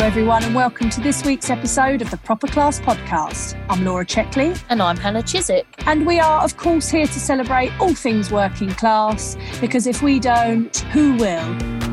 Hello, everyone, and welcome to this week's episode of the Proper Class Podcast. I'm Laura Checkley. And I'm Hannah Chiswick. And we are, of course, here to celebrate all things working class, because if we don't, who will?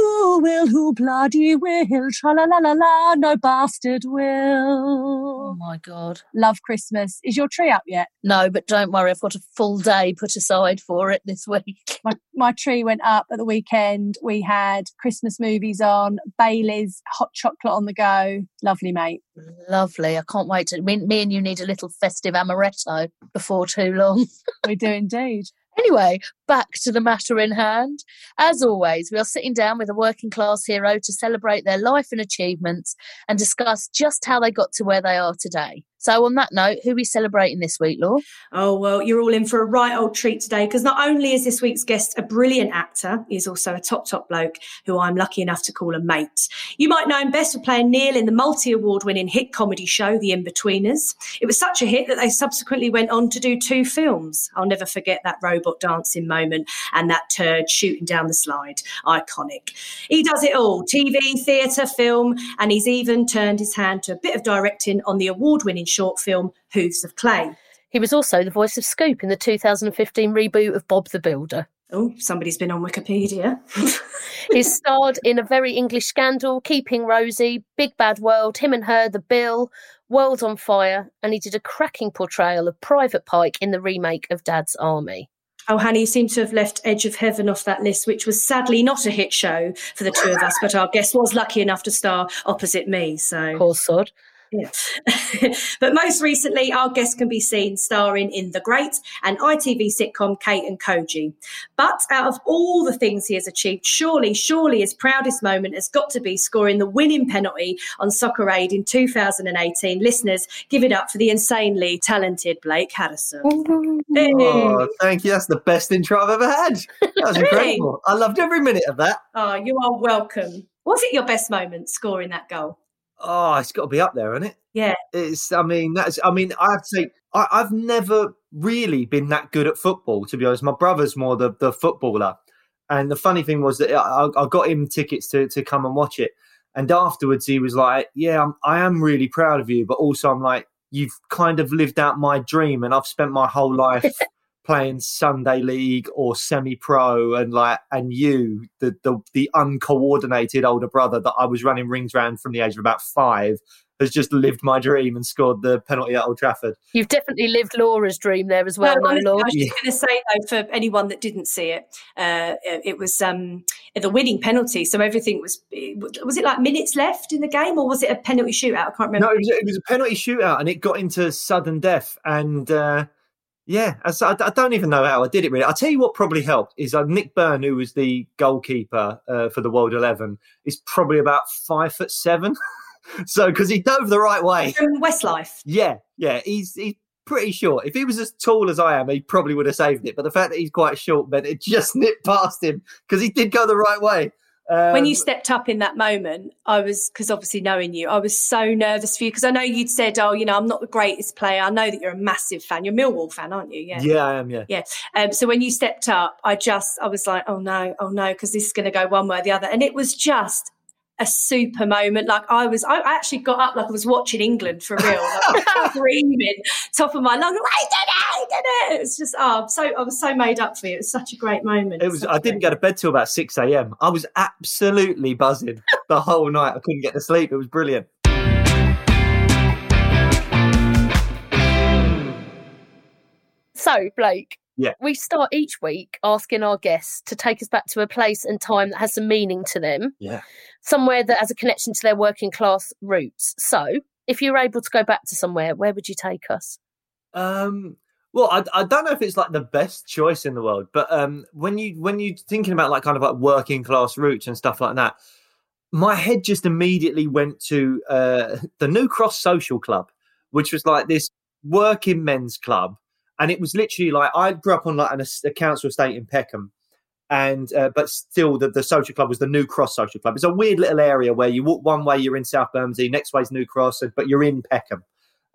Who will, who bloody will? Tra la la la la, no bastard will. Oh my God. Love Christmas. Is your tree up yet? No, but don't worry, I've got a full day put aside for it this week. My, my tree went up at the weekend. We had Christmas movies on, Bailey's hot chocolate on the go. Lovely, mate. Lovely. I can't wait to. Me, me and you need a little festive amaretto before too long. We do indeed. Anyway, back to the matter in hand. As always, we are sitting down with a working class hero to celebrate their life and achievements and discuss just how they got to where they are today. So, on that note, who are we celebrating this week, Law? Oh, well, you're all in for a right old treat today because not only is this week's guest a brilliant actor, he's also a top, top bloke who I'm lucky enough to call a mate. You might know him best for playing Neil in the multi award winning hit comedy show, The Inbetweeners. It was such a hit that they subsequently went on to do two films. I'll never forget that robot dancing moment and that turd shooting down the slide. Iconic. He does it all TV, theatre, film, and he's even turned his hand to a bit of directing on the award winning short film Hooves of Clay. He was also the voice of Scoop in the 2015 reboot of Bob the Builder. Oh, somebody's been on Wikipedia. He's starred in a very English scandal, Keeping Rosie, Big Bad World, Him and Her, The Bill, World on Fire, and he did a cracking portrayal of Private Pike in the remake of Dad's Army. Oh, Hannah, you seem to have left Edge of Heaven off that list, which was sadly not a hit show for the two of us, but our guest was lucky enough to star opposite me. So, Poor sod. Yeah. but most recently, our guest can be seen starring in The Great and ITV sitcom Kate and Koji. But out of all the things he has achieved, surely, surely his proudest moment has got to be scoring the winning penalty on Soccer Aid in 2018. Listeners, give it up for the insanely talented Blake Harrison. Hey. Oh, thank you. That's the best intro I've ever had. That was Really? incredible. I loved every minute of that. Oh, you are welcome. Was it your best moment scoring that goal? Oh, it's got to be up there, isn't it? Yeah. It's. I mean, that's. I mean, I have to say, I, I've never really been that good at football. To be honest, my brother's more the the footballer. And the funny thing was that I, I got him tickets to to come and watch it. And afterwards, he was like, "Yeah, I'm, I am really proud of you, but also I'm like, you've kind of lived out my dream, and I've spent my whole life." playing Sunday League or semi-pro, and like, and you, the the the uncoordinated older brother that I was running rings around from the age of about five, has just lived my dream and scored the penalty at Old Trafford. You've definitely lived Laura's dream there as well, Well, no, Laura? I was just going to say though, for anyone that didn't see it, uh, it was um, the winning penalty. So everything was was it like minutes left in the game, or was it a penalty shootout? I can't remember. No, it was, it was a penalty shootout, and it got into sudden death. And uh, yeah, I don't even know how I did it. Really, I'll tell you what probably helped is uh, Nick Byrne, who was the goalkeeper uh, for the World Eleven, is probably about five foot seven. so because he dove the right way. From Westlife. Yeah, yeah, he's he's pretty short. If he was as tall as I am, he probably would have saved it. But the fact that he's quite short meant it just nipped past him because he did go the right way. Um, when you stepped up in that moment, I was because obviously knowing you, I was so nervous for you because I know you'd said, "Oh, you know, I'm not the greatest player." I know that you're a massive fan. You're a Millwall fan, aren't you? Yeah. yeah, I am. Yeah, Yeah. Um, so when you stepped up, I just, I was like, oh no, oh no, because this is going to go one way or the other. And it was just a super moment. Like I was, I actually got up like I was watching England for real, like, screaming, top of my lungs. I did it! I did it! It's just, oh, I'm so I was so made up for you. It was such a great moment. It was. I didn't go to bed till about six a.m. I was absolutely buzzing the whole night. I couldn't get to sleep. It was brilliant. So, Blake, Yeah. we start each week asking our guests to take us back to a place and time that has some meaning to them, Yeah. somewhere that has a connection to their working class roots. So, if you were able to go back to somewhere, where would you take us? Um. Well, I, I don't know if it's like the best choice in the world, but um, when you when you're thinking about like kind of like working class roots and stuff like that, my head just immediately went to uh, the New Cross Social Club, which was like this working men's club, and it was literally like I grew up on like an, a council estate in Peckham, and uh, but still the, the social club was the New Cross Social Club. It's a weird little area where you walk one way, you're in South Bermondsey, next way's New Cross, but you're in Peckham,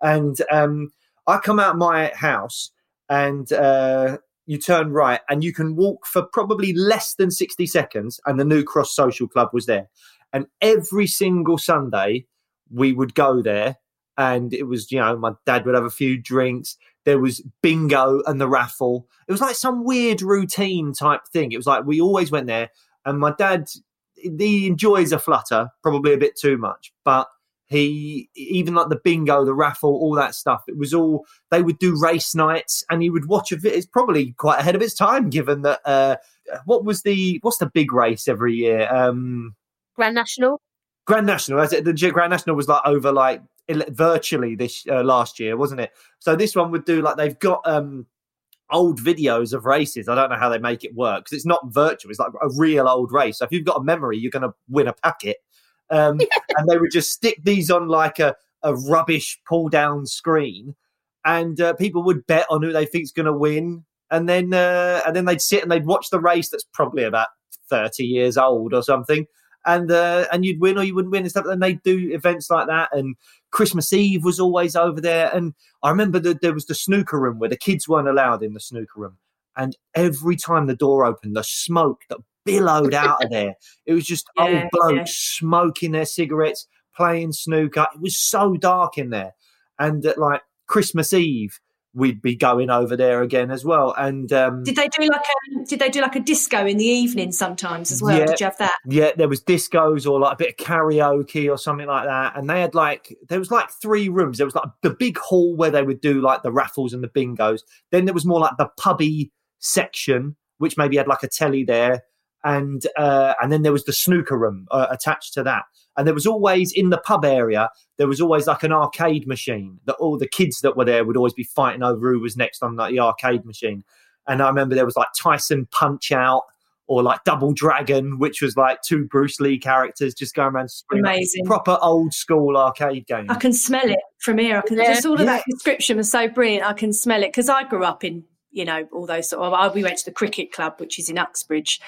and um, I come out my house and uh, you turn right and you can walk for probably less than 60 seconds and the New Cross Social Club was there. And every single Sunday we would go there and it was, you know, my dad would have a few drinks. There was bingo and the raffle. It was like some weird routine type thing. It was like we always went there and my dad, he enjoys a flutter, probably a bit too much, but he even like the bingo the raffle all that stuff it was all they would do race nights and he would watch a it's probably quite ahead of its time given that uh what was the what's the big race every year um Grand National? grand national as it the grand national was like over like virtually this uh, last year wasn't it? So this one would do like they've got um old videos of races. I don't know how they make it work because it's not virtual it's like a real old race. So if you've got a memory you're going to win a packet. Um, and they would just stick these on like a, a rubbish pull down screen, and uh, people would bet on who they think's going to win, and then uh, and then they'd sit and they'd watch the race that's probably about thirty years old or something, and uh, and you'd win or you wouldn't win and stuff. And they'd do events like that, and Christmas Eve was always over there. And I remember that there was the snooker room where the kids weren't allowed in the snooker room, and every time the door opened, the smoke that billowed out of there. It was just Yeah, old blokes yeah. smoking their cigarettes, playing snooker. It was so dark in there. And at like Christmas Eve, we'd be going over there again as well. And um, Did they do like a Did they do like a disco in the evening sometimes as well? Yeah. Did you have that? yeah, there was discos or like a bit of karaoke or something like that. And they had like there was like three rooms. There was like the big hall where they would do like the raffles and the bingos. Then there was more like the pubby section, which maybe had like a telly there. And uh, and then there was the snooker room uh, attached to that. And there was always in the pub area, there was always like an arcade machine that all the kids that were there would always be fighting over who was next on like, the arcade machine. And I remember there was like Tyson Punch Out or like Double Dragon, which was like two Bruce Lee characters just going around screaming. Amazing. Proper old school arcade game. I can smell it from here. I can Yeah. just all of Yeah. that description was so brilliant. I can smell it because I grew up in you know all those sort of. We went to the cricket club, which is in Uxbridge,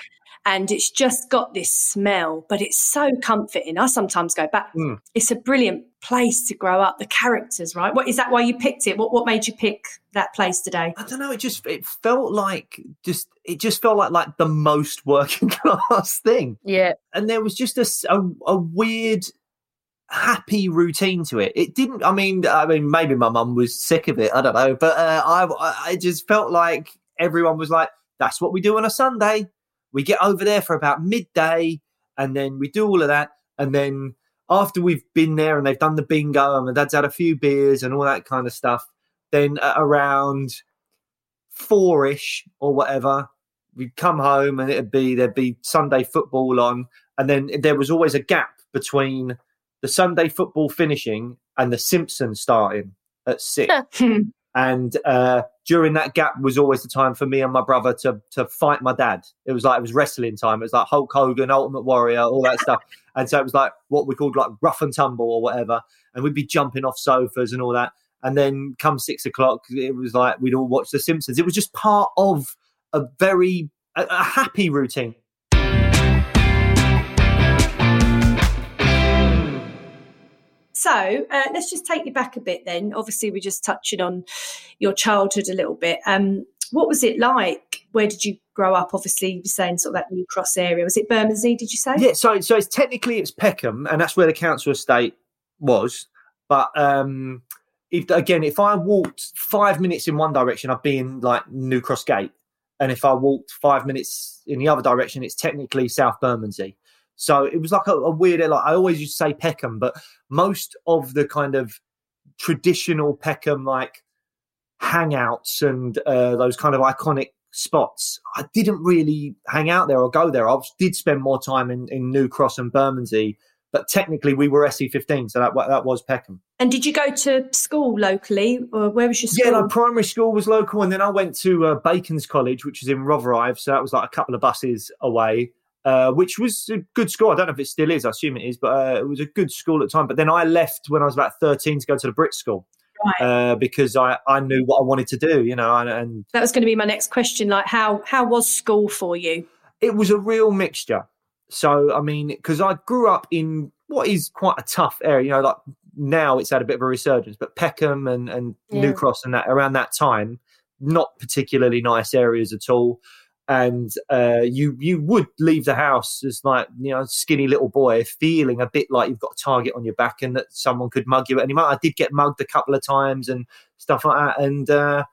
and it's just got this smell, but it's so comforting. I sometimes go back. Mm. It's a brilliant place to grow up. The characters, right? What is that? Why you picked it? What What made you pick that place today? I don't know. It just it felt like just it just felt like like the most working class thing. Yeah. and there was just a a weird happy routine to it. It didn't i mean i mean maybe my mum was sick of it i don't know but uh, I, I just felt like everyone was like that's what we do on a sunday. We get over there for about midday and then we do all of that and then after we've been there and they've done the bingo and my dad's had a few beers and all that kind of stuff then around four-ish or whatever we'd come home and it'd be there'd be Sunday football on, and then there was always a gap between the Sunday football finishing and the Simpsons starting at six. and uh, during that gap was always the time for me and my brother to to fight my dad. It was like it was wrestling time. It was like Hulk Hogan, Ultimate Warrior, all that stuff. And so it was like what we called like rough and tumble or whatever. And we'd be jumping off sofas and all that. And then come six o'clock, it was like we'd all watch The Simpsons. It was just part of a very a, a happy routine. So uh, let's just take you back a bit then. Obviously, we're just touching on your childhood a little bit. Um, what was it like? Where did you grow up? Obviously, you're saying sort of that New Cross area. Was it Bermondsey? Did you say? Yeah, so so it's technically it's Peckham, and that's where the council estate was. But um, if again, if I walked five minutes in one direction, I'd be in like New Cross Gate, and if I walked five minutes in the other direction, it's technically South Bermondsey. So it was like a, a weird. Like I always used to say Peckham, but most of the kind of traditional Peckham like hangouts and uh, those kind of iconic spots. I didn't really hang out there or go there. I did spend more time in, in New Cross and Bermondsey, but technically we were SE15, so that that was Peckham. And did you go to school locally, or where was your school? Yeah, like primary school was local, and then I went to uh, Bacon's College, which is in Rotherhithe, so that was like a couple of buses away. Uh, which was a good school. I don't know if it still is. I assume it is, but uh, it was a good school at the time. But then I left when I was about 13 to go to the Brit School right. uh, because I, I knew what I wanted to do, you know. And, and that was going to be my next question. Like, how how was school for you? It was a real mixture. So, I mean, because I grew up in what is quite a tough area, you know, like now it's had a bit of a resurgence, but Peckham and, and yeah. New Cross and that around that time, not particularly nice areas at all and uh, you you would leave the house as like you know skinny little boy feeling a bit like you've got a target on your back and that someone could mug you at any moment. I did get mugged a couple of times and stuff like that, and uh,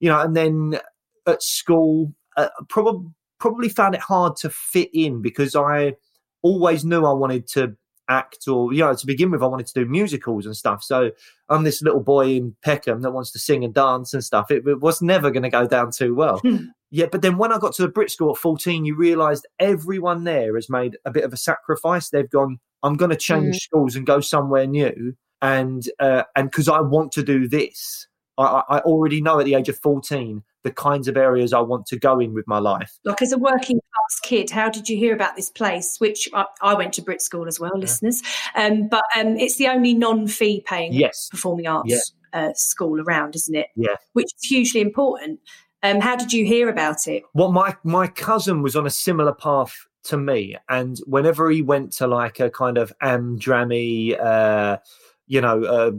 you know, and then at school, uh, probably probably found it hard to fit in because I always knew I wanted to act or you know to begin with i wanted to do musicals and stuff. So i'm this little boy in peckham that wants to sing and dance and stuff. It, it was never going to go down too well Yeah, but then when I got to the Brit School at 14, you realised everyone there has made a bit of a sacrifice. They've gone, I'm going to change mm. schools and go somewhere new. And uh, and because I want to do this, I, I already know at the age of 14 the kinds of areas I want to go in with my life. Like as a working class kid, how did you hear about this place? Which I, I went to Brit School as well, yeah. listeners. Um, but um, it's the only non-fee paying yes. performing arts yeah. uh, school around, isn't it? Yeah, which is hugely important. Um, how did you hear about it? Well, my my cousin was on a similar path to me, and whenever he went to like a kind of amdrammy, uh, you know, uh,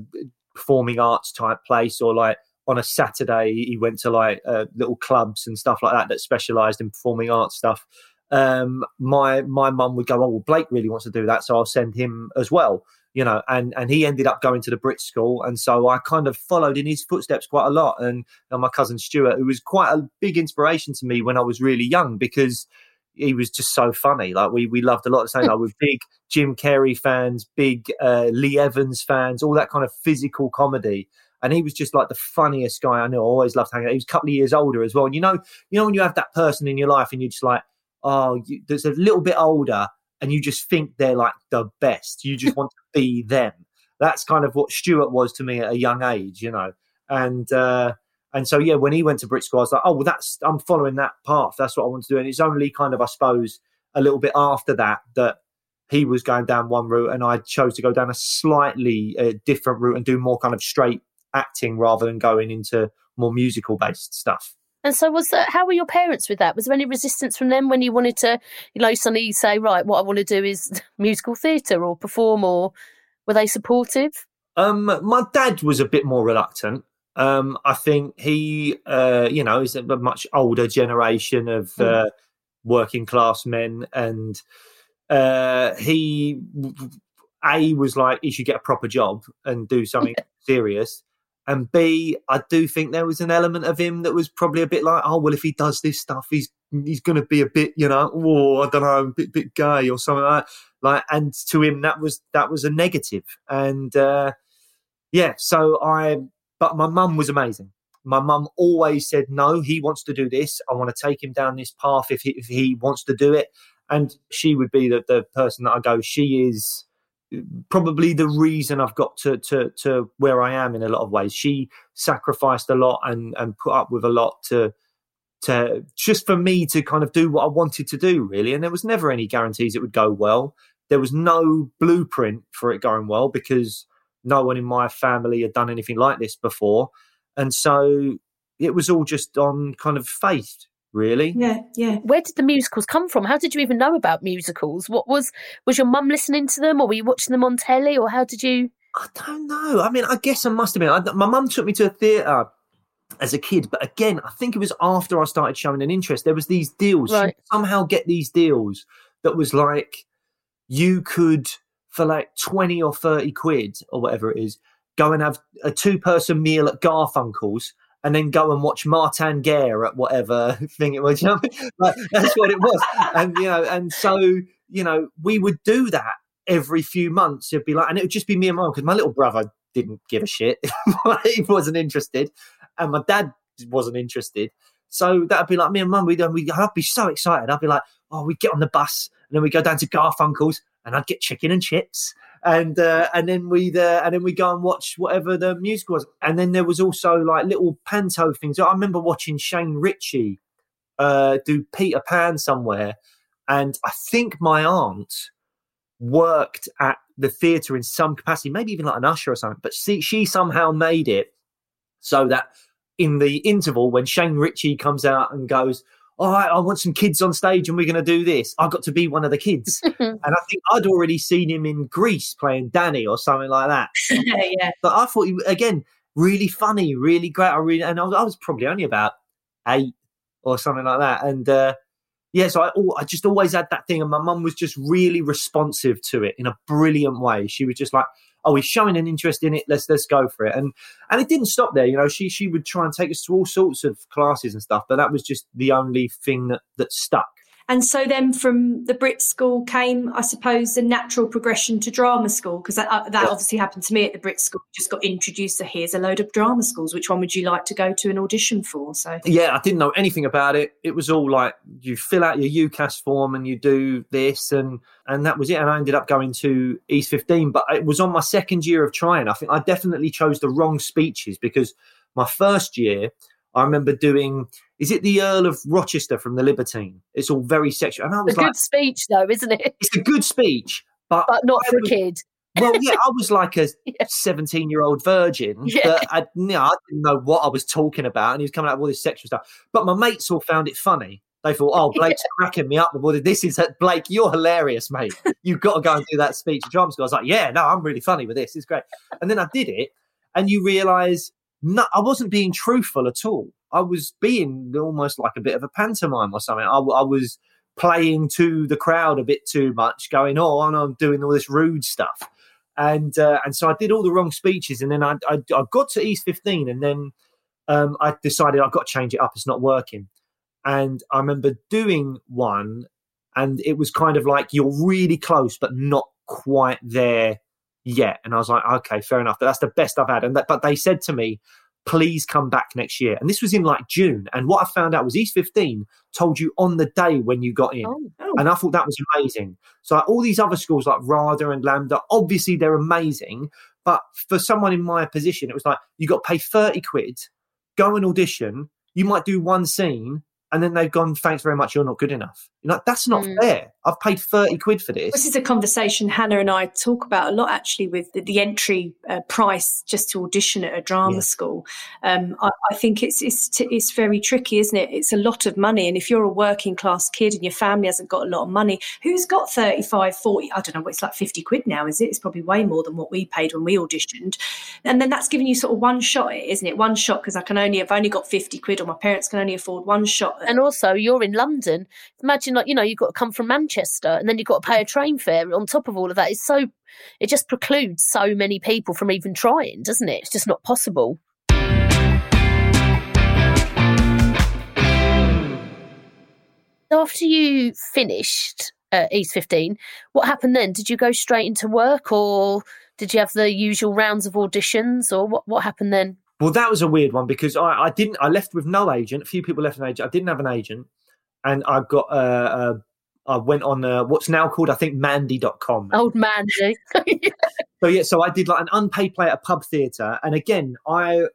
performing arts type place, or like on a Saturday he went to like uh, little clubs and stuff like that that specialised in performing arts stuff. Um, my my mum would go, "Oh, well, Blake really wants to do that, so I'll send him as well." You know, and and he ended up going to the Brit School, and so I kind of followed in his footsteps quite a lot. And, and my cousin Stuart, who was quite a big inspiration to me when I was really young, because he was just so funny. Like we we loved a lot of the same. like we're big Jim Carrey fans, big uh, Lee Evans fans, all that kind of physical comedy. And he was just like the funniest guy I knew. I always loved hanging out. He was a couple of years older as well. And you know, you know when you have that person in your life and you're just like, oh, you, there's a little bit older, and you just think they're like the best. You just want to be them. That's kind of what Stuart was to me at a young age, you know. And uh, and so yeah, when he went to Brit School, I was like, oh well, that's I'm following that path. That's what I want to do. And it's only kind of, I suppose, a little bit after that that he was going down one route, and I chose to go down a slightly uh, different route and do more kind of straight acting rather than going into more musical based stuff. And so, was that how were your parents with that? Was there any resistance from them when you wanted to, you know, suddenly say, right, what I want to do is musical theatre or perform, or were they supportive? Um, my dad was a bit more reluctant. Um, I think he, uh, you know, is a much older generation of mm. uh, working class men, and uh, he, a was like he should get a proper job and do something serious, and B, I do think there was an element of him that was probably a bit like, oh well, if he does this stuff, he's he's going to be a bit, you know, oh I don't know, a bit bit gay or something like that. Like, and to him that was that was a negative. and uh, yeah. So I, but my mum was amazing. My mum always said, no, he wants to do this. I want to take him down this path if he if he wants to do it. And she would be the the person that I go. She is probably the reason I've got to, to to where I am in a lot of ways. She sacrificed a lot and and put up with a lot to to just for me to kind of do what I wanted to do really. And there was never any guarantees it would go well. There was no blueprint for it going well because no one in my family had done anything like this before. And so it was all just on kind of faith really. Yeah, yeah. Where did the musicals come from? How did you even know about musicals? What was was your mum listening to them, or were you watching them on telly, or how did you? I don't know. I mean, I guess I must have been. I, my mum took me to a theatre as a kid. But again, I think it was after I started showing an interest. There was these deals. Right. Somehow get these deals that was like you could for like twenty or thirty quid or whatever it is, go and have a two person meal at Garfunkel's. And then go and watch Martin Guerre at whatever thing it was. You know? that's what it was. And you know, and so you know, we would do that every few months. It'd be like, and it would just be me and mum because my little brother didn't give a shit. he wasn't interested, and my dad wasn't interested. So that'd be like me and mum. We'd, we'd I'd be so excited. I'd be like, oh, we'd get on the bus and then we'd go down to Garfunkel's and I'd get chicken and chips. And uh, and then we'd uh, and then we go and watch whatever the music was. And then there was also like little panto things. I remember watching Shane Richie uh, do Peter Pan somewhere, and I think my aunt worked at the theatre in some capacity, maybe even like an usher or something. But she, she somehow made it so that in the interval, when Shane Richie comes out and goes, All right, I want some kids on stage and we're going to do this, I got to be one of the kids. and I think I'd already seen him in Grease playing Danny or something like that. yeah. But I thought, he, again, really funny, really great. I really, and I was, I was probably only about eight or something like that. And, uh, yeah, so I, I just always had that thing, and my mum was just really responsive to it in a brilliant way. She was just like, "Oh, he's showing an interest in it. Let's let's go for it." And and it didn't stop there. You know, she she would try and take us to all sorts of classes and stuff, but that was just the only thing that that stuck. And so then from the Brit School came, I suppose, a natural progression to drama school because that, uh, that Yeah. obviously happened to me at the Brit School. Just got introduced to here's a load of drama schools. Which one would you like to go to an audition for? So Yeah, I didn't know anything about it. It was all like you fill out your UCAS form and you do this, and and that was it. And I ended up going to East 15, but it was on my second year of trying. I think I definitely chose the wrong speeches because my first year, I remember doing. Is it the Earl of Rochester from the Libertine? It's all very sexual, and I A was good like, speech, though, isn't it? it's a good speech, but But not I for a was- kid. well, yeah, I was like a 17 year old virgin Yeah. that I, you know, I didn't know what I was talking about. And he was coming out with all this sexual stuff. But my mates all found it funny. They thought, oh, Blake's cracking me up with all this. Is, Blake, you're hilarious, mate. You've got to go and do that speech at drama school. I was like, yeah, no, I'm really funny with this. It's great. And then I did it. And you realize no, I wasn't being truthful at all. I was being almost like a bit of a pantomime or something. I, I was playing to the crowd a bit too much, going, oh, and I'm doing all this rude stuff and uh, and so I did all the wrong speeches, and then I I, I got to East 15, and then um, I decided I've got to change it up. It's not working, and I remember doing one, and it was kind of like you're really close, but not quite there yet. And I was like, okay, fair enough. That's the best I've had. And that, but they said to me, please come back next year. And this was in like June. And what I found out was East 15 told you on the day when you got in. Oh, oh. And I thought that was amazing. So like, all these other schools like RADA and LAMDA, obviously they're amazing. But for someone in my position, it was like you got to pay 30 quid, go and audition. You might do one scene and then they've gone, thanks very much, you're not good enough. You're like, that's not Mm. fair. I've paid 30 quid for this. This is a conversation Hannah and I talk about a lot, actually, with the, the entry uh, price just to audition at a drama Yeah. school. Um, I, I think it's it's t- it's very tricky, isn't it? It's a lot of money, and if you're a working class kid and your family hasn't got a lot of money, who's got 35, 40, I don't know, it's like 50 quid now, is it? It's probably way more than what we paid when we auditioned. And then that's giving you sort of one shot, at it, isn't it? One shot, because I can only, I've only got 50 quid, or my parents can only afford one shot. And also, you're in London. Imagine, you know, you've got to come from Manchester and then you've got to pay a train fare on top of all of that. It's so, it just precludes so many people from even trying, doesn't it? It's just not possible. After you finished uh, East 15, what happened then? Did you go straight into work or did you have the usual rounds of auditions or what, what happened then? Well, that was a weird one because I, I didn't. I left with no agent. A few people left an agent. I didn't have an agent, and I got. Uh, uh, I went on uh, what's now called, I think, Mandy.com. Old Mandy. So yeah, so I did like an unpaid play at a pub theatre, and again, I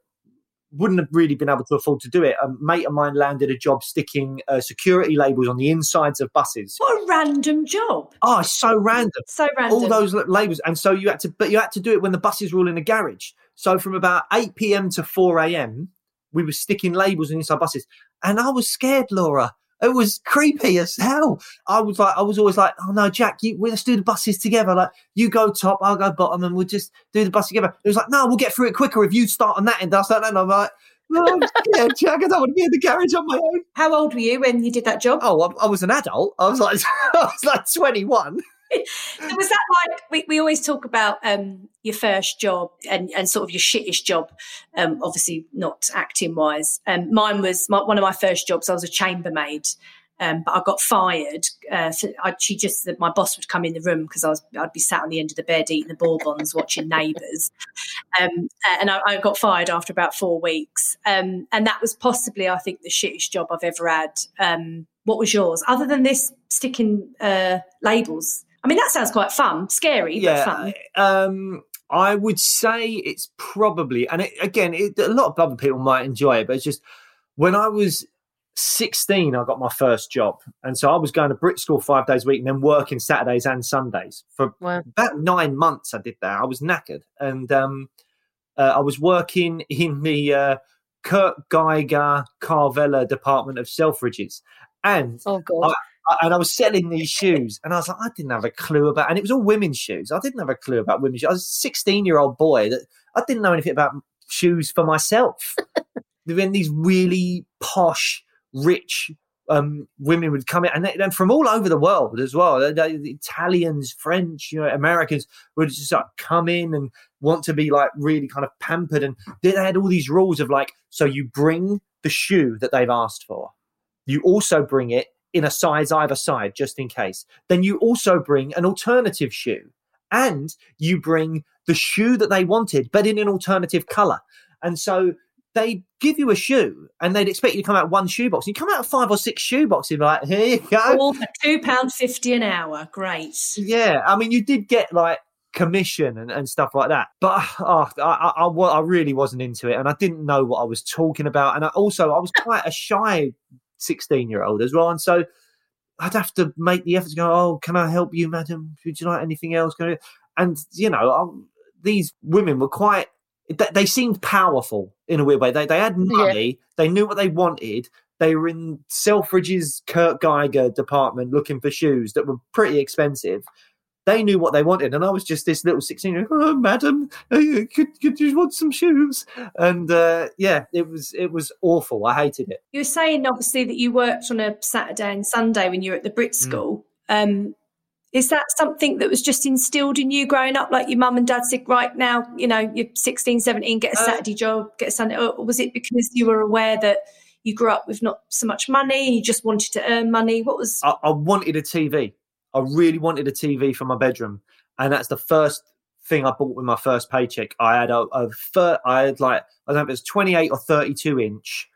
wouldn't have really been able to afford to do it. A mate of mine landed a job sticking uh, security labels on the insides of buses. what a random job. Oh, so random. So random. all those labels, and so you had to, but you had to do it when the buses were all in the garage. So from about eight p.m. to four a.m., we were sticking labels on inside buses, and I was scared, Laura. It was creepy as hell. I was like, I was always like, oh no, Jack, you, we let's do the buses together. Like, you go top, I'll go bottom, and we'll just do the bus together. It was like, no, we'll get through it quicker if you start on that end. I was like, no, no, I'm like, yeah, Jack, I don't want to be in the garage on my own. How old were you when you did that job? Oh, I, I was an adult. I was like, I was like 21. So was that like we, we always talk about um, your first job and, and sort of your shittish job um, obviously not acting wise um, mine was my, one of my first jobs i was a chambermaid um, but I got fired. Uh, I, she just my boss would come in the room because I was I'd be sat on the end of the bed eating the bourbons, watching Neighbours, um, and I, I, got fired after about four weeks. Um, and that was possibly, I think, the shittest job I've ever had. Um, what was yours, other than this sticking uh, labels? I mean, that sounds quite fun, scary, yeah, but fun. Um, I would say it's probably, and it, again, it, a lot of other people might enjoy it, but it's just when I was 16, I got my first job. And so I was going to Brit school five days a week and then working Saturdays and Sundays. For wow. about nine months, I did that. I was knackered. And um, uh, I was working in the uh, Kurt Geiger Carvela department of Selfridges. And oh, God. I, and I was selling these shoes, and I was like, I didn't have a clue about, and it was all women's shoes. I didn't have a clue about women's shoes. I was a 16 year old boy that I didn't know anything about shoes for myself. Then these really posh, rich um, women would come in, and, they, and, from all over the world as well. The, the, Italians, French, you know, Americans would just like come in and want to be like really kind of pampered, and they had all these rules of like, so you bring the shoe that they've asked for, you also bring it in a size either side, just in case. Then you also bring an alternative shoe, and you bring the shoe that they wanted, but in an alternative color. And so they give you a shoe and they'd expect you to come out one shoe box. You come out five or six shoe boxes, like, here you go. All for £2.50 an hour. Great. Yeah. I mean, you did get like commission and, and stuff like that. But oh, I, I, I, really wasn't into it and I didn't know what I was talking about. And I also, I was quite a shy 16 year old as well. And so I'd have to make the effort to go, oh, can I help you, madam? Would you like anything else? And, you know, I, these women were quite they seemed powerful in a weird way. They they had money. Yeah. They knew what they wanted. They were in Selfridge's Kurt Geiger department looking for shoes that were pretty expensive. They knew what they wanted, and I was just this little sixteen-year-old. Oh, madam, uh, could, could you want some shoes? And uh, yeah, it was it was awful. I hated it. You were saying obviously that you worked on a Saturday and Sunday when you were at the Brit mm. school. Mm. Um, is that something that was just instilled in you growing up? Like your mum and dad said, right now, you know, you're 16, 17, get a uh, Saturday uh, job, get a Sunday. Or was it because you were aware that you grew up with not so much money, you just wanted to earn money? What was. I, I wanted a TV. I really wanted a TV for my bedroom. And that's the first thing I bought with my first paycheck. I had a, a fir- I had like, I don't know if it was 28 or 32 inch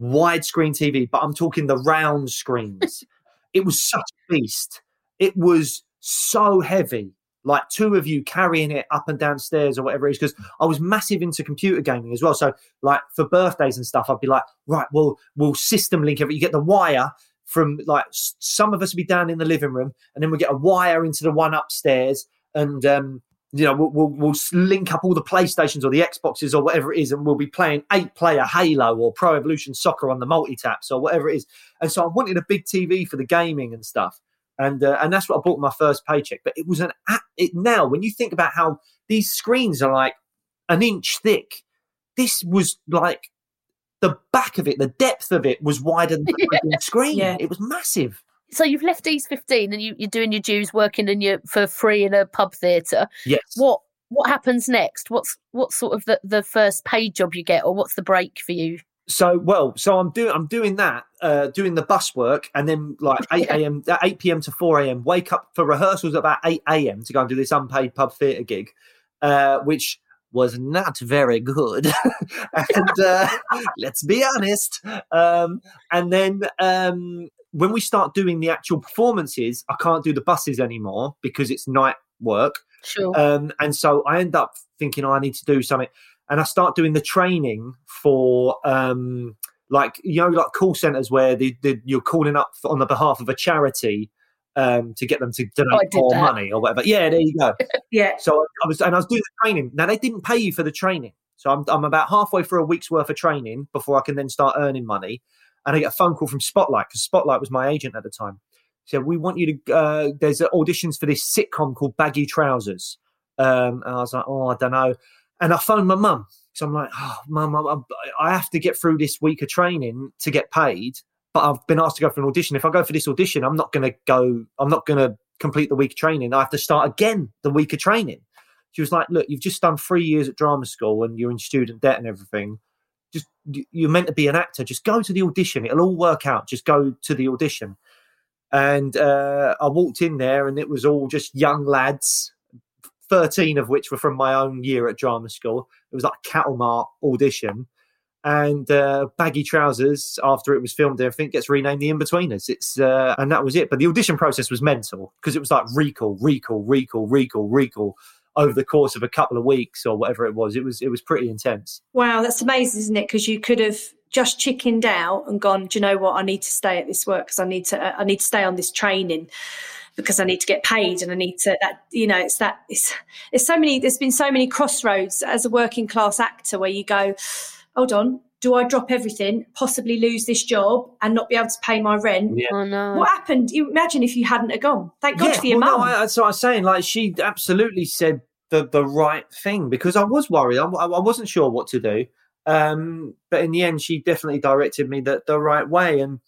widescreen TV, but I'm talking the round screens. it was such a beast it was so heavy like two of you carrying it up and downstairs or whatever it is because i was massive into computer gaming as well so like for birthdays and stuff i'd be like right well we'll system link every you get the wire from like some of us will be down in the living room and then we get a wire into the one upstairs and um you know we'll, we'll, link up all the playstations or the xboxes or whatever it is and we'll be playing eight player halo or pro evolution soccer on the multi-taps or whatever it is and so i wanted a big tv for the gaming and stuff and uh, and that's what I bought my first paycheck. But it was an it now when you think about how these screens are like an inch thick, this was like the back of it, the depth of it was wider than the screen. Yeah. It was massive. So you've left East 15 and you, are doing your dues working in your for free in a pub theatre. Yes. What what happens next? What's what's sort of the, the first paid job you get or what's the break for you? so well so i'm doing i'm doing that uh doing the bus work and then like 8 a.m 8 p.m to 4 a.m wake up for rehearsals at about 8 a.m to go and do this unpaid pub theatre gig uh which was not very good. And uh let's be honest. Um and then um when we start doing the actual performances i can't do the buses anymore because it's night work. Sure. Um and so i end up thinking oh, i need to do something. And I start doing the training for um, like you know like call centers where the, the, you're calling up on the behalf of a charity um, to get them to donate more that. money or whatever. Yeah, there you go. yeah. So I was and I was doing the training. Now they didn't pay you for the training, so I'm I'm about halfway through a week's worth of training before I can then start earning money. And I get a phone call from Spotlight because Spotlight was my agent at the time. Said we want you to. Uh, there's auditions for this sitcom called Baggy Trousers. Um, and I was like, oh, I don't know. And I phoned my mum So I'm like, oh, mum, I'm- I have to get through this week of training to get paid. But I've been asked to go for an audition. If I go for this audition, I'm not going to go. I'm not going to complete the week of training. I have to start again the week of training. She was like, look, you've just done three years at drama school and you're in student debt and everything. Just you're meant to be an actor. Just go to the audition. It'll all work out. Just go to the audition. And uh, I walked in there, and it was all just young lads, thirteen of which were from my own year at drama school. It was like a cattle mart audition, and uh, baggy trousers. After it was filmed, and everything gets renamed the Inbetweeners. It's uh, and that was it. But the audition process was mental because it was like recall, recall, recall, recall, recall over the course of a couple of weeks or whatever it was. It was it was pretty intense. Wow, that's amazing, isn't it? Because you could have just chickened out and gone, do you know what? I need to stay at this work because I need to. uh, I need to stay on this training because I need to get paid and I need to. That you know, it's that. It's there's so many. There's been so many crossroads as a working class actor where you go, hold on. Do I drop everything, possibly lose this job, and not be able to pay my rent? Yeah. Oh no. What happened? You imagine if you hadn't have gone. Thank God for your well, mum. No, I, that's what I was saying. Like she absolutely said the the right thing because I was worried. I, I wasn't sure what to do. Um, but in the end, she definitely directed me the, the right way. And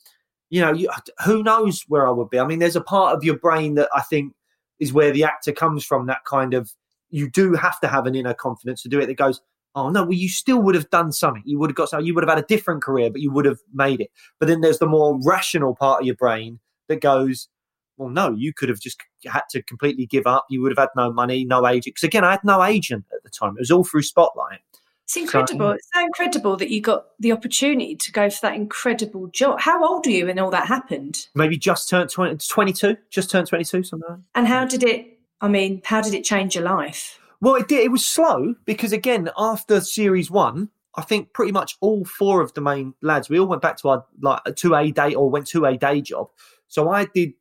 you know, you, who knows where I would be? I mean, there's a part of your brain that I think is where the actor comes from. That kind of you do have to have an inner confidence to do it. That goes, oh no, well you still would have done something. You would have got something. You would have had a different career, but you would have made it. But then there's the more rational part of your brain that goes, well, no, you could have just had to completely give up. You would have had no money, no agent. Because again, I had no agent at the time. It was all through Spotlight. It's incredible. It's so incredible that you got the opportunity to go for that incredible job. How old were you when all that happened? Maybe just turned 20, 22, just turned 22, something like that. And how did it, I mean, how did it change your life? Well, it did. It was slow because again, after series one, I think pretty much all four of the main lads, we all went back to our like a two A day or went to a day job. So I did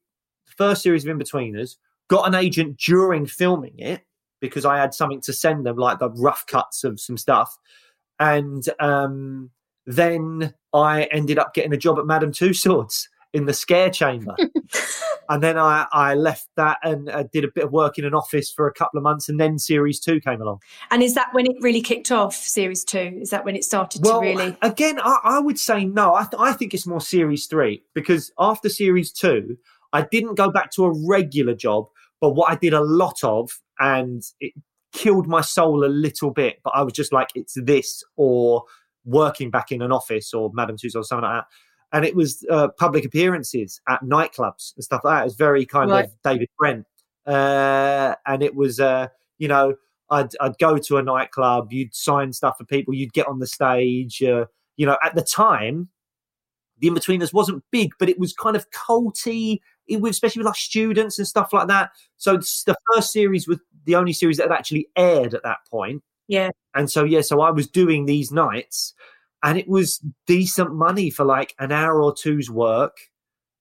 the first series of Inbetweeners, got an agent during filming it because I had something to send them, like the rough cuts of some stuff. And um, then I ended up getting a job at Madame Tussauds in the scare chamber. and then I, I left that and uh, did a bit of work in an office for a couple of months. And then series two came along. And is that when it really kicked off, series two? Is that when it started Well, to really? again, I, I would say no. I, th- I think it's more series three because after series two, I didn't go back to a regular job, but what I did a lot of, and it killed my soul a little bit. But I was just like, it's this or working back in an office or Madame Tussauds or something like that. And it was uh, public appearances at nightclubs and stuff like that. It was very kind Right. of David Brent. Uh, and it was, uh, you know, I'd, I'd go to a nightclub, you'd sign stuff for people, you'd get on the stage. Uh, you know, at the time, the Inbetweeners wasn't big, but it was kind of culty, it was- especially with like students and stuff like that. So the first series was the only series that had actually aired at that point. Yeah. And so, yeah, so I was doing these nights and it was decent money for like an hour or two's work.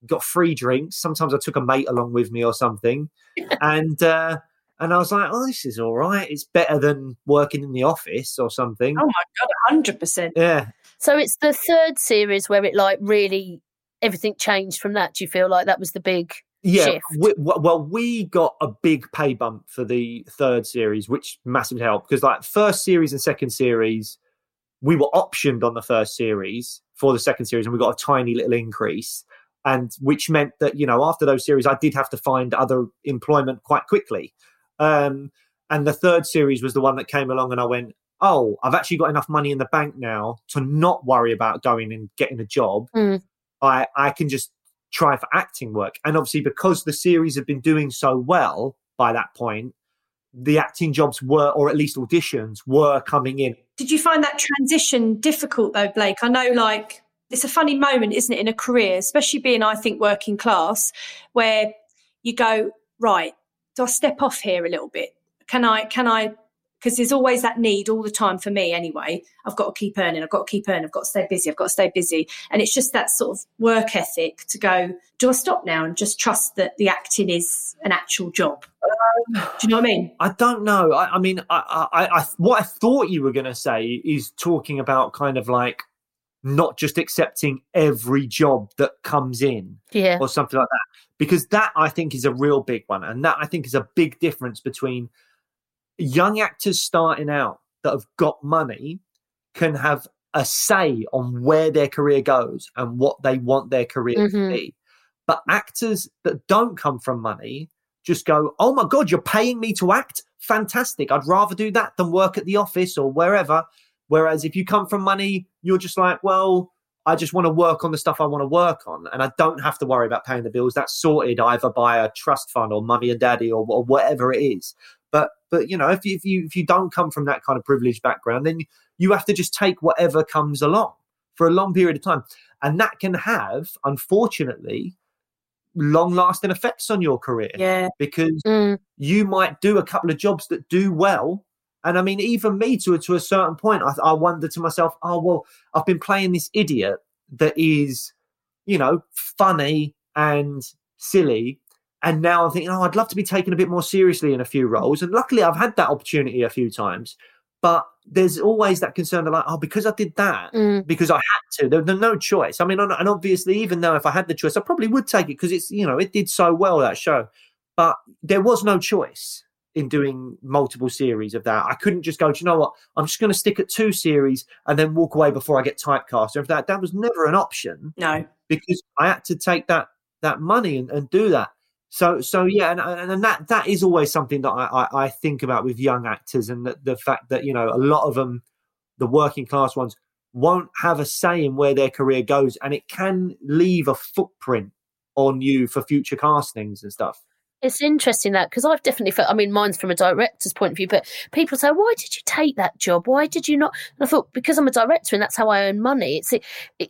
Got free drinks. Sometimes I took a mate along with me or something. and, uh, and I was like, oh, this is all right. It's better than working in the office or something. Oh my God, 100%. Yeah. So it's the third series where it like really everything changed from that. Do you feel like that was the big Yeah, shift? we, well, we got a big pay bump for the third series, which massively helped because, like, first series and second series, we were optioned on the first series for the second series, and we got a tiny little increase, and which meant that you know after those series, I did have to find other employment quite quickly. Um, and the third series was the one that came along, and I went, "Oh, I've actually got enough money in the bank now to not worry about going and getting a job. Mm. I I can just try for acting work. And obviously, because the series had been doing so well by that point, the acting jobs were, or at least auditions, were coming in. Did you find that transition difficult though, Blake? I know, like, it's a funny moment, isn't it, in a career, especially being, I think, working class, where you go, right, do I step off here a little bit? Can I, can I, because there's always that need all the time for me anyway. I've got to keep earning, I've got to keep earning, I've got to stay busy, I've got to stay busy. And it's just that sort of work ethic to go, do I stop now and just trust that the acting is an actual job? Um, do you know what I mean? I don't know. I, I mean, I, I, I, what I thought you were going to say is talking about kind of like not just accepting every job that comes in Yeah. or something like that. Because that I think is a real big one. And that I think is a big difference between young actors starting out that have got money can have a say on where their career goes and what they want their career Mhm. to be. But actors that don't come from money just go, oh my God, you're paying me to act? Fantastic. I'd rather do that than work at the office or wherever. Whereas if you come from money, you're just like, well, I just want to work on the stuff I want to work on, and I don't have to worry about paying the bills. That's sorted either by a trust fund or mummy and daddy or, or whatever it is. But you know, if you, if you if you don't come from that kind of privileged background, then you have to just take whatever comes along for a long period of time, and that can have, unfortunately, long lasting effects on your career Yeah. because Mm. you might do a couple of jobs that do well. And I mean, even me to a, to a certain point, I, I wonder to myself, oh, well, I've been playing this idiot that is, you know, funny and silly. And now I'm thinking, oh, I'd love to be taken a bit more seriously in a few roles. And luckily, I've had that opportunity a few times. But there's always that concern of like, oh, because I did that, Mm. because I had to. There, there's no choice. I mean, and obviously, even though if I had the choice, I probably would take it because it's you know it did so well that show. But there was no choice in doing multiple series of that. I couldn't just go. Do you know what? I'm just going to stick at two series and then walk away before I get typecast. Or if that that was never an option No. because I had to take that that money and, and do that. So so yeah, and, and that that is always something that I, I, I think about with young actors and the, the fact that you know a lot of them, the working class ones, won't have a say in where their career goes, and it can leave a footprint on you for future castings and stuff. It's interesting that because I've definitely felt. I mean, mine's from a director's point of view, but people say, "Why did you take that job? Why did you not?" And I thought because I'm a director and that's how I earn money. It's it,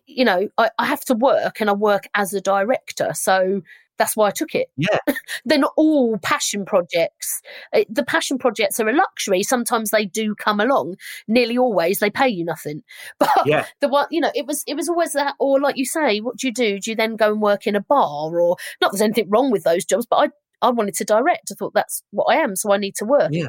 you know, I, I have to work and I work as a director, so that's why I took it. Yeah. They're not all passion projects. Uh, The passion projects are a luxury. Sometimes they do come along. Nearly always they pay you nothing. But Yeah. the one, you know, it was it was always that. Or like you say, what do you do? Do you then go and work in a bar? Or not? There's anything wrong with those jobs, but I I wanted to direct. I thought that's what I am, so I need to work. Yeah.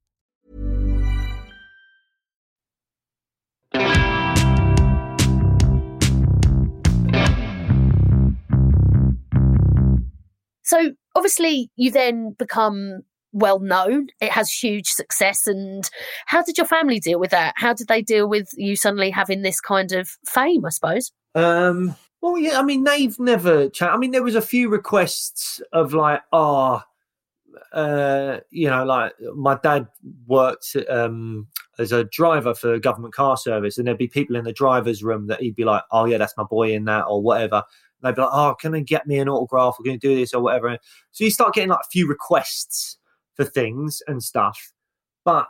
So obviously, you then become well known. It has huge success. And how did your family deal with that? How did they deal with you suddenly having this kind of fame? I suppose. Um, well, yeah, I mean, they've never. I mean, there was a few requests of like, oh, uh, you know, like my dad worked um, as a driver for government car service, and there'd be people in the driver's room that he'd be like, oh yeah, that's my boy in that or whatever. They'd be like, "Oh, can they get me an autograph? We're going to do this or whatever." So you start getting like a few requests for things and stuff. But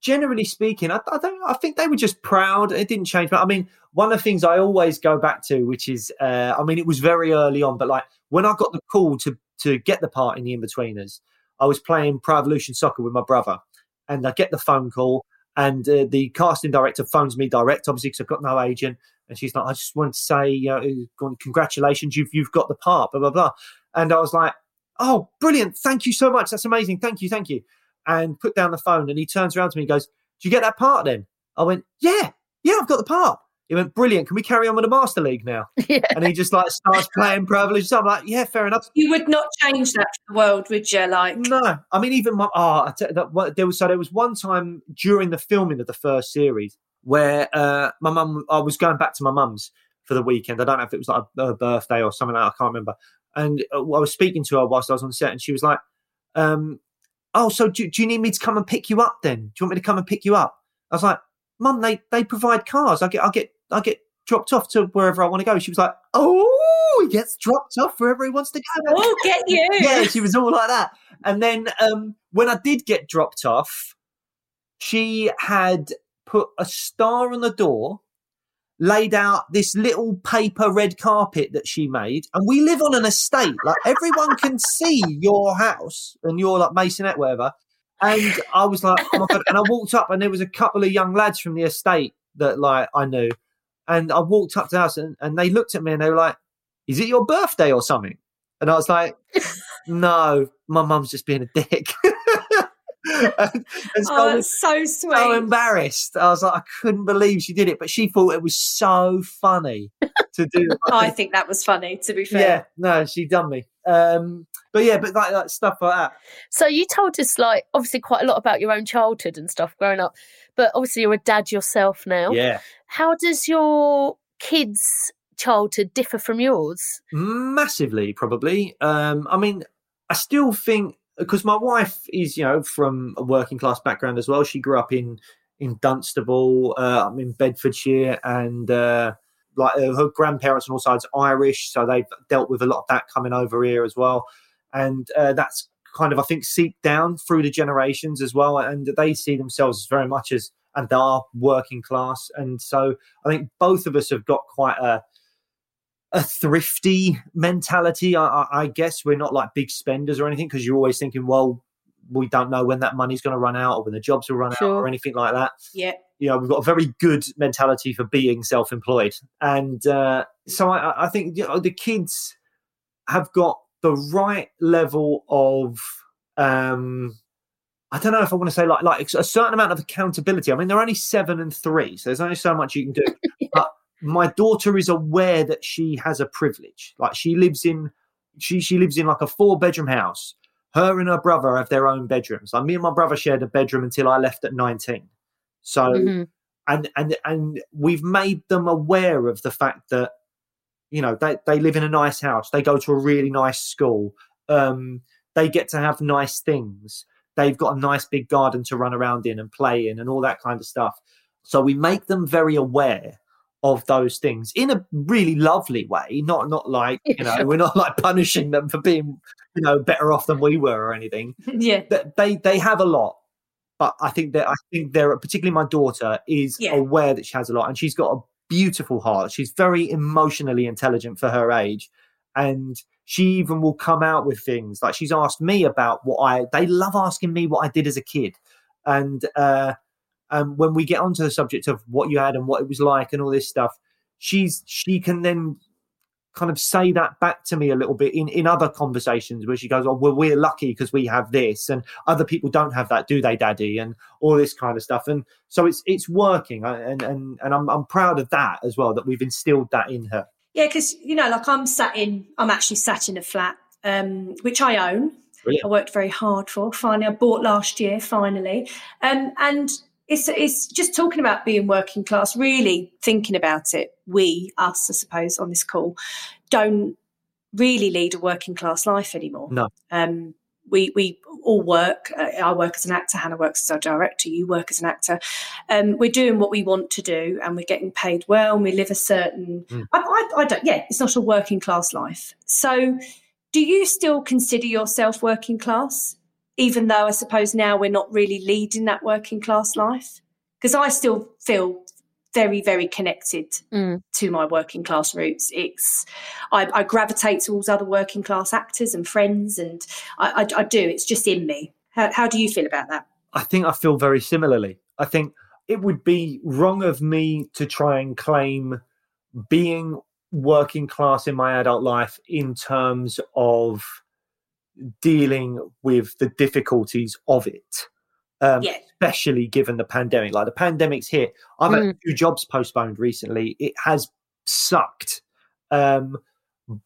generally speaking, I, I don't. I think they were just proud. It didn't change. But I mean, one of the things I always go back to, which is, uh, I mean, it was very early on, but like when I got the call to to get the part in the Inbetweeners, I was playing Pro Evolution Soccer with my brother, and I get the phone call, and uh, the casting director phones me direct, obviously because I've got no agent, and she's like, "I just wanted to say, congratulations, you've you've got the part, blah blah blah," and I was like, "Oh, brilliant! Thank you so much. That's amazing. Thank you, thank you." And put down the phone, and he turns around to me and goes, "Do you get that part then?" I went, "Yeah, yeah, I've got the part." He went, brilliant. Can we carry on with the Master League now? Yeah. And he just like starts playing Pro Evolution. So I'm like, yeah, fair enough. You would not change that for the world, would you? Like, No, I mean, even my oh, I tell you that what- there was so there was one time during the filming of the first series where uh, my mum, I was going back to my mum's for the weekend. I don't know if it was like a, a birthday or something like that. I can't remember. And uh, I was speaking to her whilst I was on set, and she was like, um, "Oh, so do, do you need me to come and pick you up? Then do you want me to come and pick you up?" I was like, "Mum, they they provide cars. I get I get I get dropped off to wherever I want to go." She was like, "Oh, he gets dropped off wherever he wants to go." oh, get you. yeah, she was all like that. And then um, when I did get dropped off, she had put a star on the door, laid out this little paper red carpet that she made, and we live on an estate. Like everyone can see your house and your like masonette, whatever. And I was like, oh my god! And I walked up, and there was a couple of young lads from the estate that like I knew, and I walked up to the house, and, and they looked at me, and they were like, "Is it your birthday or something?" And I was like, "No, my mum's just being a dick." and, and so I Oh, was that's so sweet. so embarrassed. I was like, I couldn't believe she did it, but she thought it was so funny to do. I think that was funny, to be fair. yeah, no, she done me. Um, but yeah, but like, like stuff like that. So you told us like obviously quite a lot about your own childhood and stuff growing up, but obviously you're a dad yourself now. Yeah, How does your kids' childhood differ from yours? massively, probably. Um, I mean, I still think because my wife is, you know, from a working class background as well. She grew up in in Dunstable, uh, I'm in Bedfordshire, and uh, like uh, her grandparents on all sides Irish, so they've dealt with a lot of that coming over here as well, and uh, that's kind of I think seep down through the generations as well, and they see themselves very much as and they are working class, and so I think both of us have got quite a a thrifty mentality. I, I, I guess we're not like big spenders or anything because you're always thinking, well, we don't know when that money's going to run out or when the jobs will run out or anything like that. Yeah. You know, we've got a very good mentality for being self-employed, and uh, so I, I- I think you know, the kids have got the right level of. Um, I don't know if I want to say like like a certain amount of accountability. I mean, they're only seven and three, so there's only so much you can do. But my daughter is aware that she has a privilege. Like she lives in she she lives in like a four bedroom house. Her and her brother have their own bedrooms. Like me and my brother shared a bedroom until I left at nineteen. So Mhm. and and and we've made them aware of the fact that you know they they live in a nice house. They go to a really nice school. Um, they get to have nice things. They've got a nice big garden to run around in and play in and all that kind of stuff. So we make them very aware of those things in a really lovely way, not not like you know we're not like punishing them for being you know better off than we were or anything. Yeah. They they have a lot, but I think that I think they're particularly my daughter is Yeah. aware that she has a lot, and she's got a beautiful heart. She's very emotionally intelligent for her age, and she even will come out with things like she's asked me about what I. They love asking me what I did as a kid, and uh, um, when we get onto the subject of what you had and what it was like and all this stuff, she's she can then kind of say that back to me a little bit in, in other conversations where she goes, Oh, well, we're lucky because we have this, and other people don't have that, do they, Daddy? And all this kind of stuff. And so it's it's working, and and and I'm I'm proud of that as well that we've instilled that in her. Yeah, because you know, like I'm sat in, I'm actually sat in a flat, um, which I own. Brilliant. I worked very hard for. Finally, I bought last year. Finally, um, and it's it's just talking about being working class. Really thinking about it. We, us, I suppose, on this call, don't really lead a working class life anymore. No. Um, we we all work. Uh, I work as an actor. Hannah works as our director. You work as an actor. Um, we're doing what we want to do, and we're getting paid well. And we live a certain. Mm. I, I, I don't. Yeah, it's not a working class life. So, do you still consider yourself working class, even though I suppose now we're not really leading that working class life? Because I still feel very, very connected Mm. to my working class roots. It's I, I gravitate towards other working class actors and friends, and I, I, I do. It's just in me. How, how do you feel about that? I think I feel very similarly. I think it would be wrong of me to try and claim being working class in my adult life in terms of dealing with the difficulties of it. Um, Yeah. Especially given the pandemic. Like the pandemic's hit. I've had Mm. two jobs postponed recently. It has sucked. Um,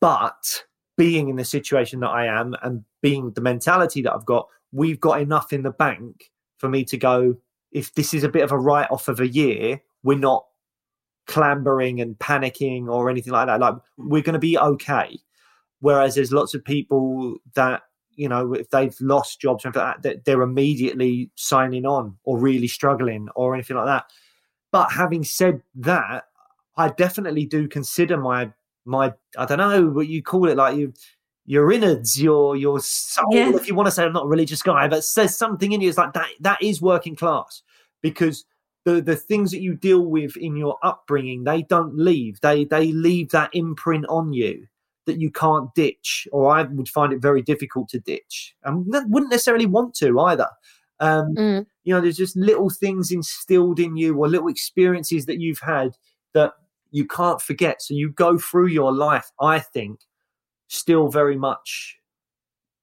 but being in the situation that I am and being the mentality that I've got, we've got enough in the bank for me to go, if this is a bit of a write off of a year, we're not clambering and panicking or anything like that. Like we're going to be okay. Whereas there's lots of people that, you know, if they've lost jobs or anything like that, they're immediately signing on or really struggling or anything like that. But having said that, I definitely do consider my my I don't know what you call it, like you your innards, your your soul, Yeah. if you want to say I'm not a religious guy, but says something in you is like that that is working class because the the things that you deal with in your upbringing, they don't leave. They they leave that imprint on you that you can't ditch, or I would find it very difficult to ditch, and wouldn't necessarily want to either. Um, Mm. you know, there's just little things instilled in you, or little experiences that you've had that you can't forget. So you go through your life, I think, still very much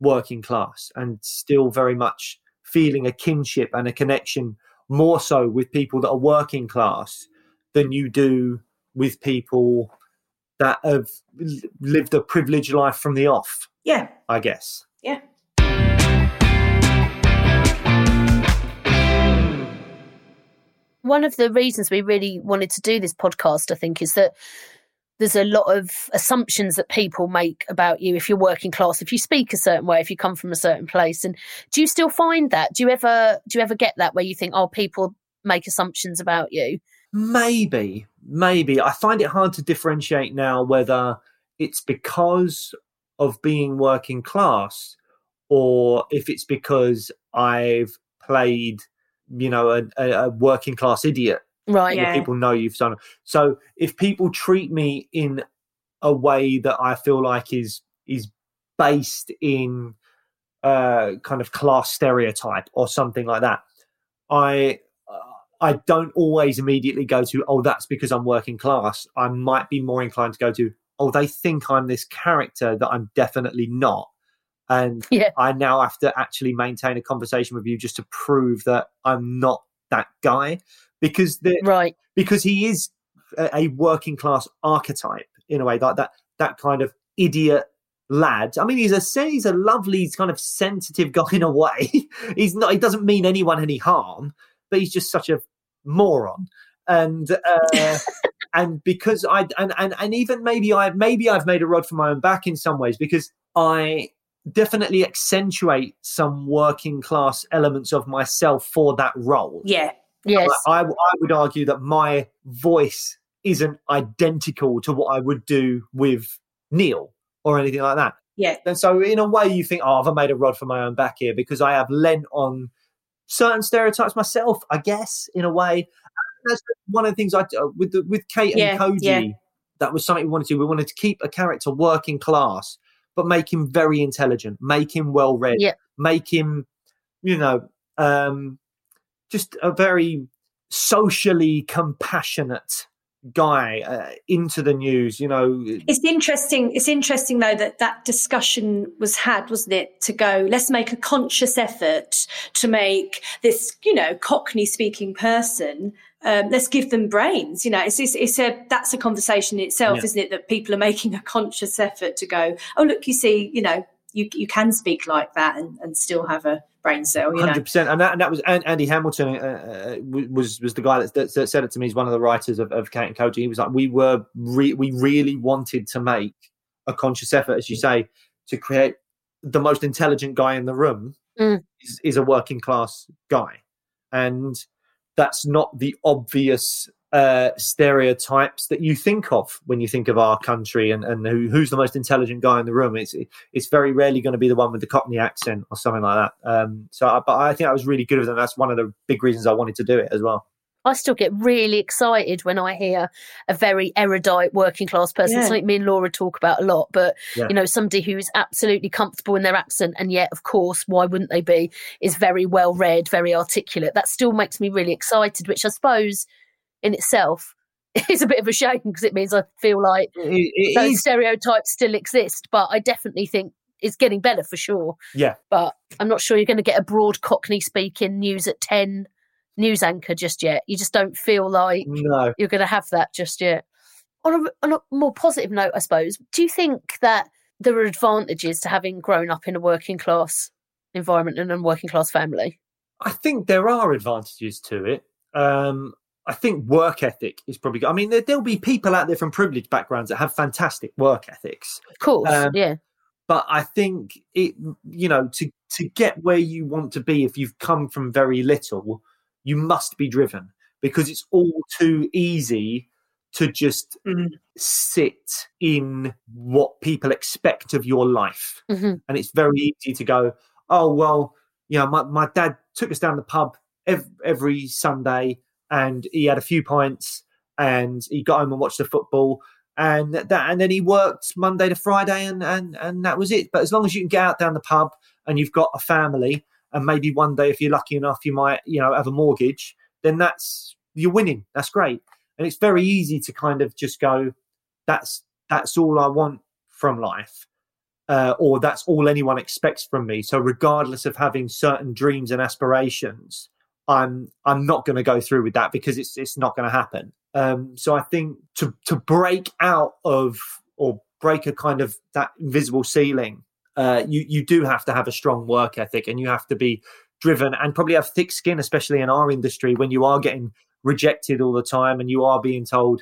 working class and still very much feeling a kinship and a connection more so with people that are working class than you do with people that have lived a privileged life from the off, Yeah, I guess. yeah. One of the reasons we really wanted to do this podcast, I think, is that there's a lot of assumptions that people make about you if you're working class, if you speak a certain way, if you come from a certain place. And do you still find that? Do you ever do you ever get that where you think, oh, people make assumptions about you? Maybe, maybe. I find it hard to differentiate now whether it's because of being working class or if it's because I've played, you know, a, a, a working class idiot. Right. Yeah. People know you've done. So if people treat me in a way that I feel like is is based in uh, kind of class stereotype or something like that, I I don't always immediately go to oh that's because I'm working class. I might be more inclined to go to oh they think I'm this character that I'm definitely not, and Yeah. I now have to actually maintain a conversation with you just to prove that I'm not that guy because the Right. because he is a, a working class archetype in a way like that that kind of idiot lad i mean he's a he's a lovely kind of sensitive guy in a way he's not he doesn't mean anyone any harm but he's just such a moron and uh and because i and, and and even maybe i maybe i've made a rod for my own back in some ways because i definitely accentuate some working class elements of myself for that role Yeah, Yes. I, I would argue that my voice isn't identical to what I would do with Neil or anything like that. yeah, And so, in a way, you think, oh, have I made a rod for my own back here? Because I have lent on certain stereotypes myself, I guess, in a way. That's one of the things I uh, with the, with Kate Yeah, and Koji. yeah. That was something we wanted to. do. We wanted to keep a character working class, but make him very intelligent, make him well read, Yeah. make him, you know, um, just a very socially compassionate guy uh, into the news. You know, It's interesting. It's interesting though that that discussion was had, wasn't it? To go, let's make a conscious effort to make this, you know, Cockney speaking person. Um, let's give them brains. You know, it's, it's it's a that's a conversation in itself, Yeah. isn't it? That people are making a conscious effort to go. Oh, look, you see, you know, you you can speak like that and, and still have a brain cell. Hundred percent, and that and that was Andy Hamilton uh, uh, was was the guy that, that said it to me. He's one of the writers of, of Kate and Koji. He was like, we were re- we really wanted to make a conscious effort, as you say, to create the most intelligent guy in the room Mm. is, is a working class guy, and that's not the obvious uh, stereotypes that you think of when you think of our country and, and who, who's the most intelligent guy in the room. It's it's very rarely going to be the one with the Cockney accent or something like that. Um, so, I, but I think I was really good with them. That's one of the big reasons I wanted to do it as well. I still get really excited when I hear a very erudite working class person, Yeah. something me and Laura talk about a lot. But Yeah. you know, somebody who's absolutely comfortable in their accent, and yet, of course, why wouldn't they be? Is very well read, very articulate. That still makes me really excited, which I suppose, in itself, is a bit of a shame because it means I feel like It- it those is- stereotypes still exist. But I definitely think it's getting better for sure. yeah, But I'm not sure you're going to get a broad Cockney speaking news at ten news anchor just yet. You just don't feel like no. you're going to have that just yet. On a, on a more positive note, I suppose, do you think that there are advantages to having grown up in a working class environment and a working class family? I think there are advantages to it. Um, I think work ethic is probably. I mean, there, there'll be people out there from privileged backgrounds that have fantastic work ethics, Of course, Um, yeah. but I think it. You know, to to get where you want to be, if you've come from very little, you must be driven because it's all too easy to just Mm. sit in what people expect of your life hmm and it's very easy to go, oh well, you know, my, my dad took us down the pub every, every Sunday, and he had a few pints, and he got home and watched the football, and that, and then he worked Monday to Friday, and and and that was it. But as long as you can get out down the pub and you've got a family, and maybe one day, if you're lucky enough, you might, you know, have a mortgage, then that's you're winning. That's great, and it's very easy to kind of just go, that's that's all I want from life uh, or that's all anyone expects from me. So regardless of having certain dreams and aspirations, I'm I'm not going to go through with that because it's it's not going to happen. Um, so I think to to break out of or break a kind of that invisible ceiling, uh, you you do have to have a strong work ethic and you have to be driven and probably have thick skin, especially in our industry when you are getting rejected all the time and you are being told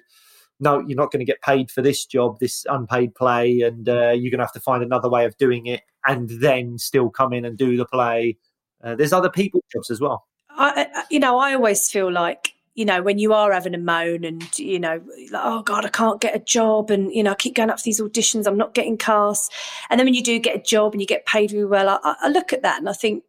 no, you're not going to get paid for this job, this unpaid play, and uh, you're going to have to find another way of doing it, and then still come in and do the play. Uh, there's other people jobs as well. I, you know, I always feel like, you know, when you are having a moan and, you know, like, oh God, I can't get a job. And, you know, I keep going up for these auditions. I'm not getting cast. And then when you do get a job and you get paid really well, I, I- look at that and I think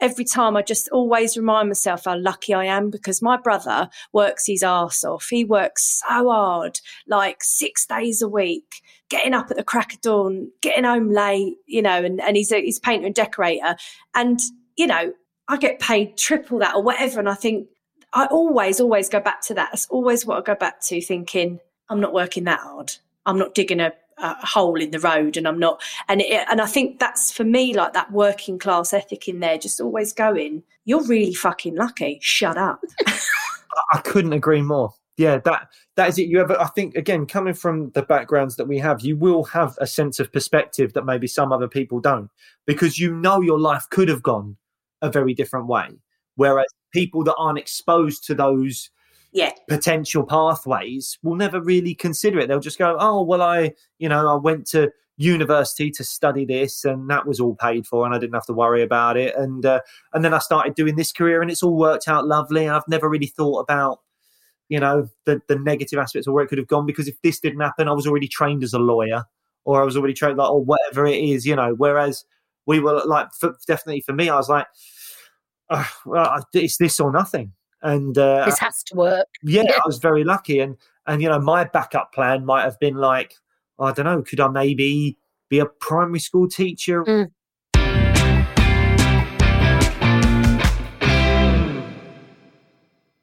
every time I just always remind myself how lucky I am because my brother works his arse off. He works so hard, like six days a week, getting up at the crack of dawn, getting home late, you know, and, and he's a he's a painter and decorator. And, you know, I get paid triple that or whatever. And I think I always, always go back to that. That's always what I go back to thinking, I'm not working that hard. I'm not digging a, a hole in the road and I'm not, and it, and I think that's for me, like that working class ethic in there, just always going, you're really fucking lucky. Shut up. I couldn't agree more. Yeah, that that is it. You ever? I think again, coming from the backgrounds that we have, you will have a sense of perspective that maybe some other people don't, because you know your life could have gone a very different way. Whereas people that aren't exposed to those Yeah. potential pathways will never really consider it. They'll just go, "Oh, well, I, you know, I went to university to study this, and that was all paid for, and I didn't have to worry about it." And uh, and then I started doing this career, and it's all worked out lovely. And I've never really thought about, you know, the the negative aspects of where it could have gone because if this didn't happen, I was already trained as a lawyer, or I was already trained like, or whatever it is, you know. Whereas we were like, for, definitely for me, I was like, well, it's this or nothing. And uh, This has to work. yeah, I was very lucky, and and you know my backup plan might have been like I don't know, could I maybe be a primary school teacher? Mm.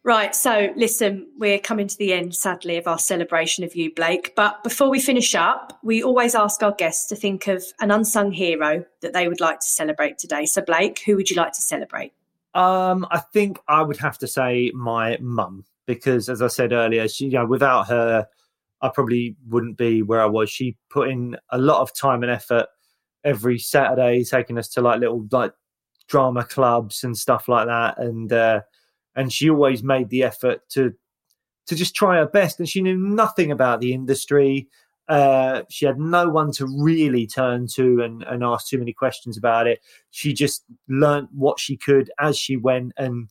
Right. So, listen, we're coming to the end, sadly, of our celebration of you, Blake. But before we finish up, we always ask our guests to think of an unsung hero that they would like to celebrate today. So, Blake, who would you like to celebrate? Um, I think I would have to say my mum because, as I said earlier, she you know without her, I probably wouldn't be where I was. She put in a lot of time and effort every Saturday, taking us to like little like drama clubs and stuff like that, and uh, and she always made the effort to to just try her best. And she knew nothing about the industry. Uh, she had no one to really turn to and, and ask too many questions about it. She just learnt what she could as she went and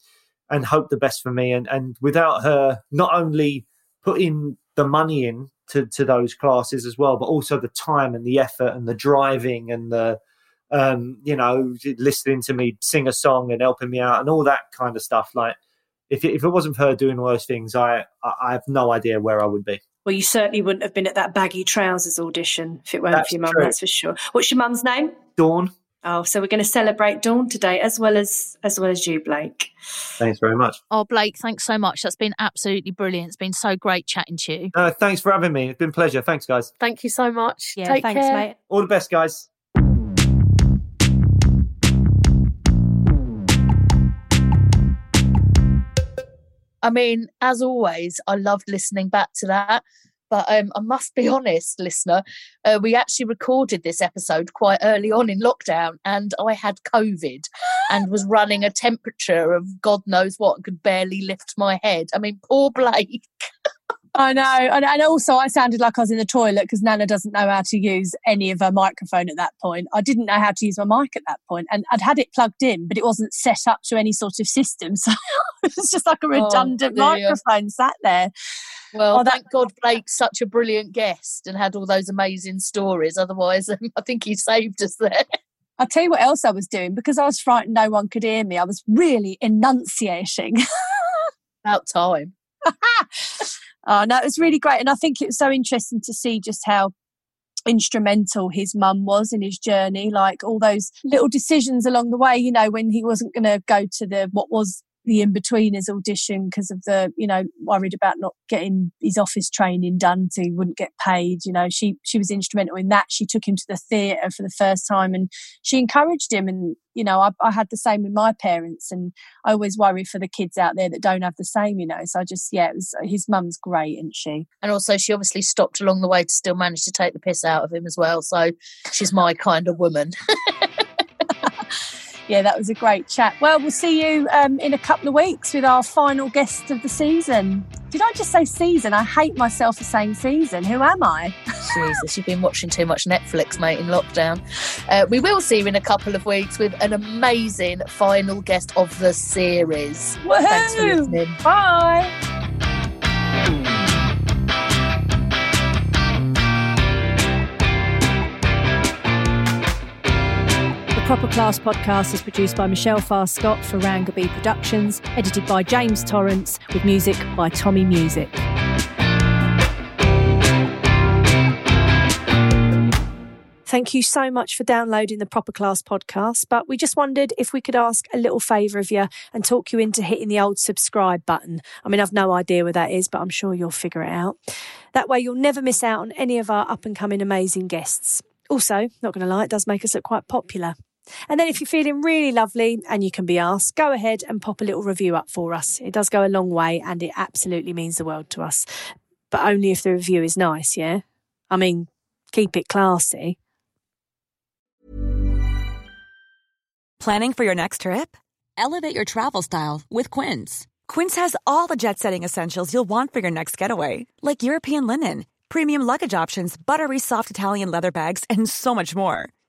and hoped the best for me. And and without her, not only putting the money in to, to those classes as well, but also the time and the effort and the driving and the um, you know listening to me sing a song and helping me out and all that kind of stuff. Like if it, if it wasn't for her doing all those things, I I have no idea where I would be. Well, you certainly wouldn't have been at that baggy trousers audition if it weren't That's for your mum, true. that's for sure. What's your mum's name? Dawn, Oh, so we're going to celebrate Dawn today, as well as as well as you, Blake. thanks very much. Oh, Blake, thanks so much. That's been absolutely brilliant. It's been so great chatting to you. Uh, thanks for having me. It's been a pleasure. Thanks, guys. Thank you so much. Yeah, Take thanks, care. mate. All the best, guys. I mean, as always, I loved listening back to that. But um, I must be honest, listener, uh, we actually recorded this episode quite early on in lockdown, and I had COVID and was running a temperature of God knows what, and could barely lift my head. I mean, poor Blake. I know, and, and also I sounded like I was in the toilet because Hannah doesn't know how to use any of her microphone at that point. I didn't know how to use my mic at that point, and I'd had it plugged in, but it wasn't set up to any sort of system, so it was just like a redundant dear. microphone sat there. Well, Oh, thank God Blake's such a brilliant guest and had all those amazing stories. Otherwise, um, I think he saved us there. I'll tell you what else I was doing because I was frightened no one could hear me. I was really enunciating. About time. Oh no, it was really great, and I think it was so interesting to see just how instrumental his mum was in his journey. Like all those little decisions along the way. You know, when he wasn't going to go to the what was the in between betweeners audition because of the you know worried about not getting his office training done so he wouldn't get paid you know she she was instrumental in that she took him to the theatre for the first time and she encouraged him and you know I, I had the same with my parents and i always worry for the kids out there that don't have the same you know so i just yeah it was his mum's great isn't she And also, she obviously stopped along the way to still manage to take the piss out of him as well. So she's my kind of woman. yeah that was a great chat. Well we'll see you um, in a couple of weeks with our final guest of the season. Did i just say season? I hate myself for saying season. Who am i? Jesus, you've been watching too much Netflix, mate, in lockdown. Uh, we will see you in a couple of weeks with an amazing final guest of the series. Thanks for listening. bye Proper Class podcast is produced by Michelle Farr Scott for Rangaby Productions, edited by James Torrance, with music by Tommy Music. Thank you so much for downloading the Proper Class podcast. But we just wondered if we could ask a little favour of you and talk you into hitting the old subscribe button. I mean, I've no idea where that is, but I'm sure you'll figure it out. That way, you'll never miss out on any of our up and coming amazing guests. Also, not going to lie, it does make us look quite popular. And then if you're feeling really lovely and you can be asked, go ahead and pop a little review up for us. It does go a long way and it absolutely means the world to us. But only if the review is nice, yeah? I mean, keep it classy. Planning for your next trip? Elevate your travel style with Quince. Quince has all the jet setting essentials you'll want for your next getaway, like European linen, premium luggage options, buttery soft Italian leather bags, and so much more.